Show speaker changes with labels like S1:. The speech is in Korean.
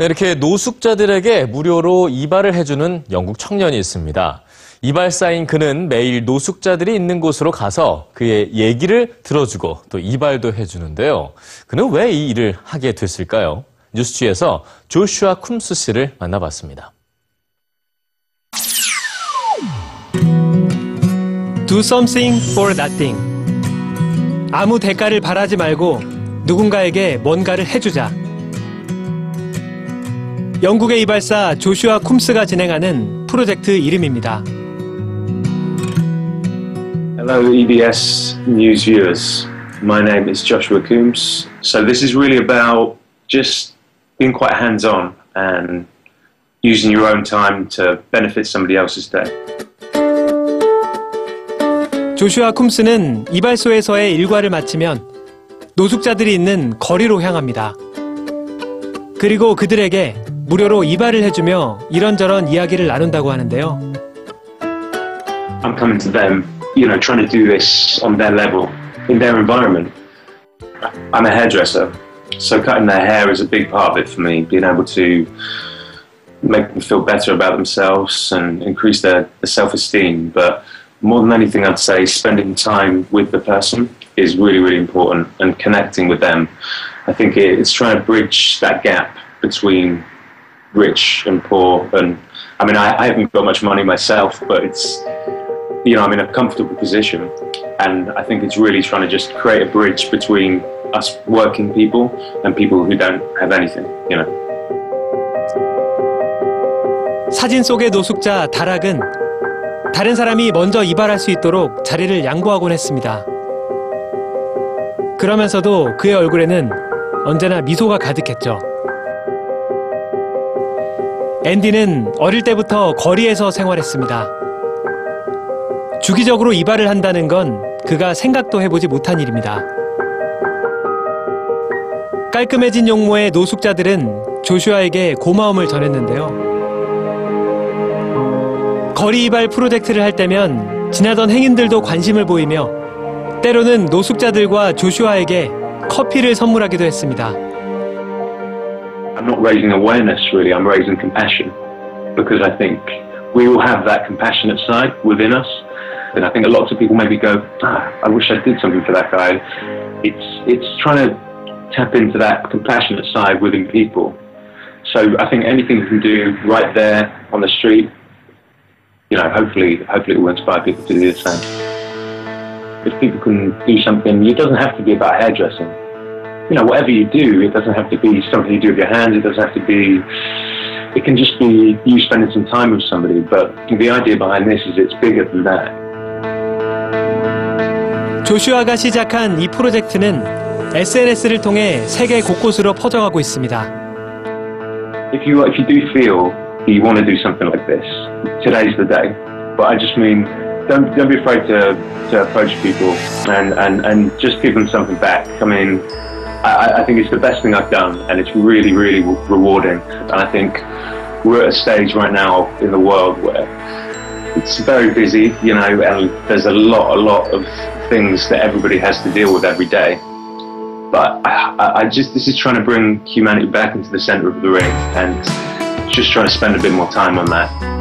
S1: 네, 이렇게 노숙자들에게 무료로 이발을 해주는 영국 청년이 있습니다. 이발사인 그는 매일 노숙자들이 있는 곳으로 가서 그의 얘기를 들어주고 또 이발도 해주는데요. 그는 왜 이 일을 하게 됐을까요? 뉴스취에서 조슈아 쿰스 씨를 만나봤습니다.
S2: Do something for nothing. 아무 대가를 바라지 말고 누군가에게 뭔가를 해주자. 영국의 이발사 조슈아 쿰스가 진행하는 프로젝트 이름입니다.
S3: Hello, EBS News viewers. My name is Joshua Coombs. So, this is really about just being quite hands on and using your own time to benefit somebody else's day.
S2: 조슈아 쿰스는 이발소에서의 일과를 마치면 노숙자들이 있는 거리로 향합니다. 그리고 그들에게 무료로 이발을 해주며 이런저런 이야기를 나눈다고 하는데요.
S3: I'm coming to them, you know, trying to do this on their level, in their environment. I'm a hairdresser, so cutting their hair is a big part of it for me, being able to make them feel better about themselves and increase their, their self esteem. But more than anything, I'd say spending time with the person is really, really important and connecting with them. I think it, it's trying to bridge that gap between rich and poor. And I mean, I, I haven't got much money myself, but it's, you know, I'm in a comfortable position. And I think it's really trying to just create a bridge between us working people and people who don't have anything, you know.
S2: 사진 속의 노숙자 다락은 다른 사람이 먼저 이발할 수 있도록 자리를 양보하곤 했습니다. 그러면서도 그의 얼굴에는 언제나 미소가 가득했죠. 앤디는 어릴 때부터 거리에서 생활했습니다. 주기적으로 이발을 한다는 건 그가 생각도 해보지 못한 일입니다. 깔끔해진 용모의 노숙자들은 조슈아에게 고마움을 전했는데요. 거리 이발 프로젝트를 할 때면 지나던 행인들도 관심을 보이며 때로는 노숙자들과 조슈아에게 커피를 선물하기도 했습니다.
S3: I'm not raising awareness really, I'm raising compassion because I think we all have that compassionate side within us. And I think lots of people maybe go, ah, I wish I did something for that guy. It's, it's trying to tap into that compassionate side within people. So I think anything we can do right there on the street, you know, hopefully, hopefully it will inspire people to do the same. If people can do something, it doesn't have to be about hairdressing you know, whatever you do, it doesn't have to be something you do with your hands. It doesn't have to be. It can just be you spending some time with somebody. But the idea behind this is it's bigger than that.
S2: 조슈아가 시작한 이 프로젝트는 SNS를 통해 세계 곳곳으로 퍼져가고 있습니다.
S3: If you if you do feel you want to do something like this, today's the day. But I just mean. Don't, don't be afraid to, to approach people and, and, and just give them something back. I mean, I, I think it's the best thing I've done, and it's really, really rewarding. And I think we're at a stage right now in the world where it's very busy, you know, and there's a lot, a lot of things that everybody has to deal with every day. But I, I- just, this is trying to bring humanity back into the center of the ring and just trying to spend a bit more time on that.